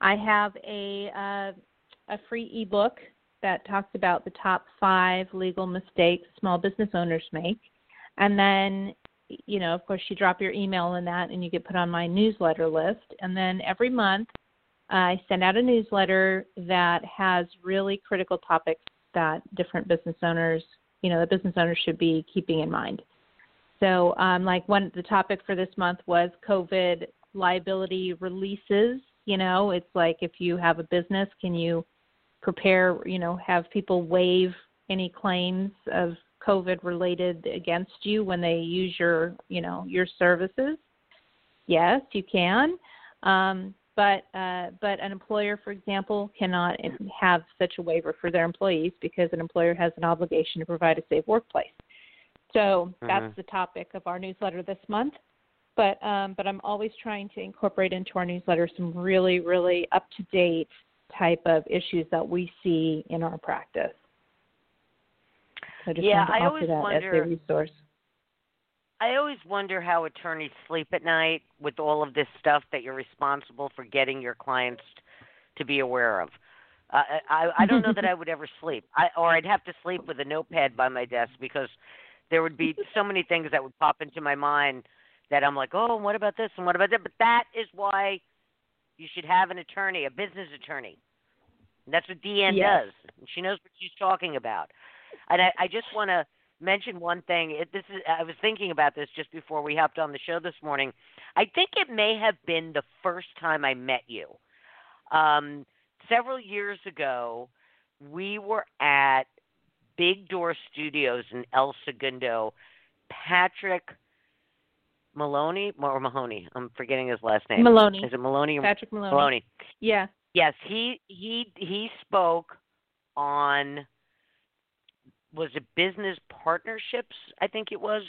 I have a uh, a free ebook that talks about the top five legal mistakes small business owners make, and then you know of course you drop your email in that and you get put on my newsletter list, and then every month I send out a newsletter that has really critical topics that different business owners you know the business owners should be keeping in mind. So, um, like one the topic for this month was COVID liability releases. You know, it's like if you have a business, can you prepare? You know, have people waive any claims of COVID related against you when they use your, you know, your services. Yes, you can. Um, but uh, but an employer, for example, cannot have such a waiver for their employees because an employer has an obligation to provide a safe workplace. So that's Mhm. the topic of our newsletter this month. But um, but I'm always trying to incorporate into our newsletter some really really up to date type of issues that we see in our practice. So I just Yeah, I always that wonder- as a resource. I always wonder how attorneys sleep at night with all of this stuff that you're responsible for getting your clients to be aware of. Uh, I I don't know that I would ever sleep, I, or I'd have to sleep with a notepad by my desk because there would be so many things that would pop into my mind that I'm like, oh, what about this and what about that? But that is why you should have an attorney, a business attorney. And that's what DeAnn Yes. does. She knows what she's talking about. And I, I just want to mention one thing. It, this is I was thinking about this just before we hopped on the show this morning. I think it may have been the first time I met you. Um, several years ago, we were at Big Door Studios in El Segundo. Patrick Maloney or Mahoney? I'm forgetting his last name. Maloney. Is it Maloney or Patrick Maloney. Maloney? Yeah. Yes, he he he spoke on was it business partnerships? I think it was.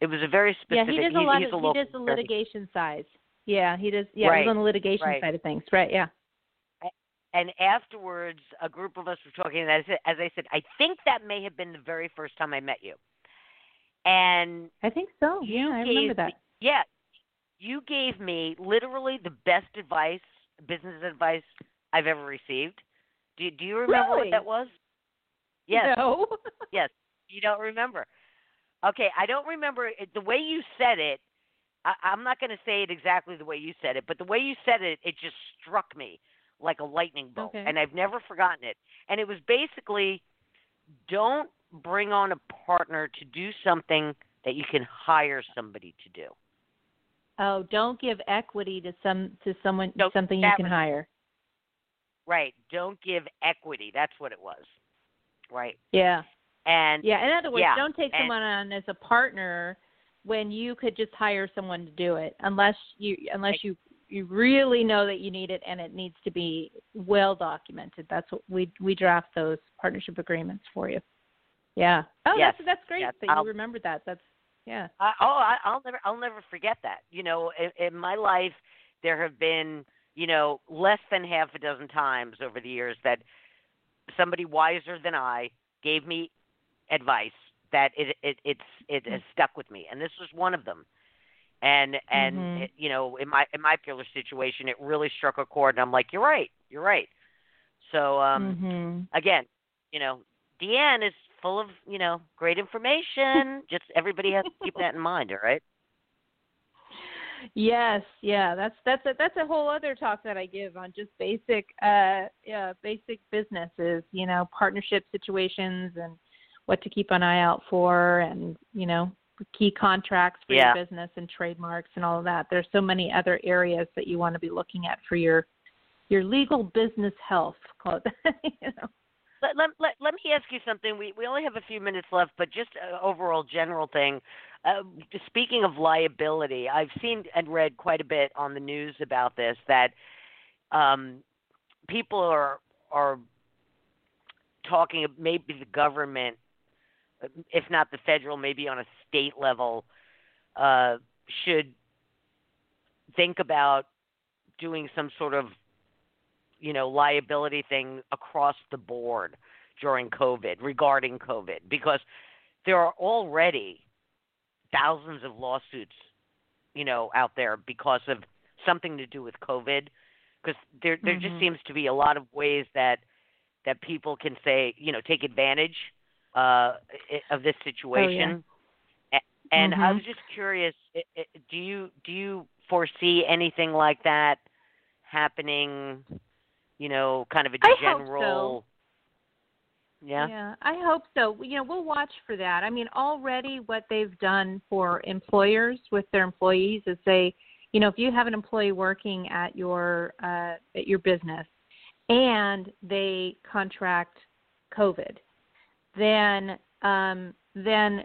It was a very specific. Yeah, he does a he's, lot of a he does the litigation side. Yeah, he does. Yeah, Right, he's on the litigation right. side of things. Right. Yeah. and afterwards, a group of us were talking. And as I said, I think that may have been the very first time I met you. And I think so. you Yeah, I remember that. me- yeah, you gave me literally the best advice, business advice I've ever received. Do Do you remember Really? what that was? Yes. No. *laughs* Yes. You don't remember. Okay, I don't remember it, the way you said it. I, I'm not going to say it exactly the way you said it, but the way you said it, it just struck me like a lightning bolt, Okay. and I've never forgotten it. And it was basically, don't bring on a partner to do something that you can hire somebody to do. oh, don't give equity to some to someone No, something you can was- hire. Right. Don't give equity. That's what it was. Right. Yeah. And Yeah. In other words, Yeah, don't take and- someone on as a partner when you could just hire someone to do it, unless you unless you you really know that you need it and it needs to be well documented. That's what we we draft those partnership agreements for you. Yeah. Oh, Yes, that's that's great yes, that I'll- you remembered that. That's yeah. I, oh, I, I'll never, I'll never forget that. You know, in, in my life, there have been, you know, less than half a dozen times over the years that somebody wiser than I gave me advice that it, it, it's, it has stuck with me, and this was one of them. And and Mhm. it, you know, in my in my particular situation, it really struck a chord, and I'm like, you're right, you're right. So um, mhm. again, you know, DeAnn is full of, you know, great information. *laughs* Just everybody has to keep that in mind, all right? Yes, yeah, that's that's a that's a whole other talk that I give on just basic uh yeah, basic businesses, you know, partnership situations and what to keep an eye out for and, you know, key contracts for Yeah. your business and trademarks and all of that. There's so many other areas that you want to be looking at for your your legal business health, call it that, you know. Let, let, let, let me ask you something. We, we only have a few minutes left, but just an overall general thing. Uh, speaking of liability, I've seen and read quite a bit on the news about this that um, people are are talking. Maybe the government, if not the federal, maybe on a state level, uh, should think about doing some sort of you know liability thing across the board during COVID regarding COVID because there are already thousands of lawsuits you know out there because of something to do with COVID because there there just Mhm. seems to be a lot of ways that that people can say you know take advantage uh of this situation A- and I Mhm. was just curious i- i- do you do you foresee anything like that happening you know, kind of a hope so. general. Yeah. Yeah, I hope so. You know, we'll watch for that. I mean, already what they've done for employers with their employees is they, you know, if you have an employee working at your uh, at your business and they contract COVID, then um, then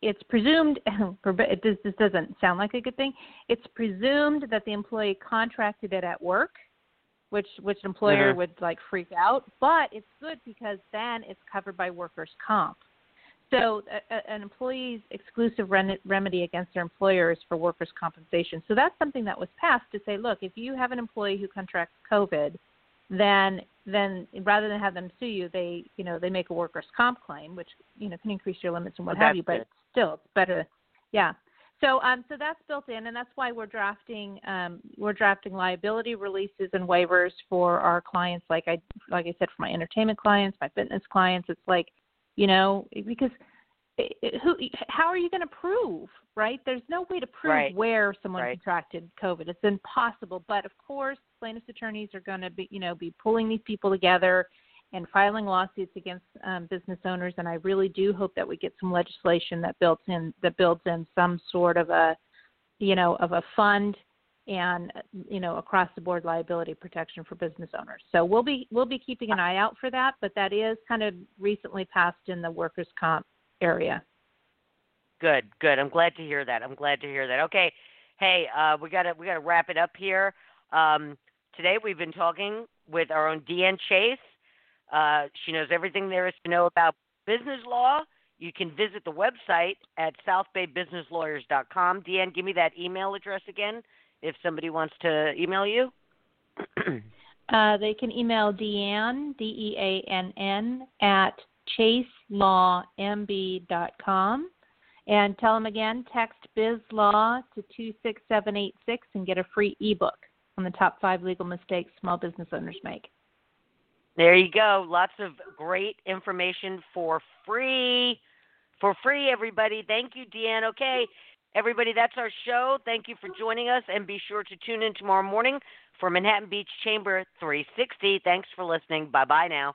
it's presumed. *laughs* this, this doesn't sound like a good thing. It's presumed that the employee contracted it at work which which an employer Mhm. would like freak out. But it's good because then it's covered by workers' comp. So a, a, an employee's exclusive remedy against their employer is for workers' compensation. So that's something that was passed to say, look, if you have an employee who contracts COVID, then then rather than have them sue you, they you know they make a workers' comp claim, which you know can increase your limits and what Well, have you. But still, it's better. Yeah. So um, so that's built in, and that's why we're drafting um, we're drafting liability releases and waivers for our clients. Like I like I said, for my entertainment clients, my fitness clients, it's like you know because it, it- who how are you going to prove right? There's no way to prove Right. where someone Right. contracted COVID. It's impossible. But of course, plaintiffs' attorneys are going to be you know be pulling these people together and filing lawsuits against um, business owners. And I really do hope that we get some legislation that builds in that builds in some sort of a, you know, of a fund and you know across the board liability protection for business owners. So we'll be we'll be keeping an eye out for that. But that is kind of recently passed in the workers' comp area. Good, good. I'm glad to hear that. I'm glad to hear that. Okay, hey, uh, we gotta we gotta wrap it up here. Um, today we've been talking with our own DeAnn Chase. Uh, she knows everything there is to know about business law. You can visit the website at southbaybusinesslawyers.com. DeAnn, give me that email address again. if somebody wants to email you? *clears throat* uh, they can email DeAnn, D E A N N, at chaselawmb.com. And tell them again, text BizLaw to 26786 and get a free ebook on the top five legal mistakes small business owners make. There you go. Lots of great information for free. For free, everybody. Thank you, DeAnn. Okay, everybody, that's our show. Thank you for joining us, and be sure to tune in tomorrow morning for Manhattan Beach Chamber 360. Thanks for listening. Bye bye now.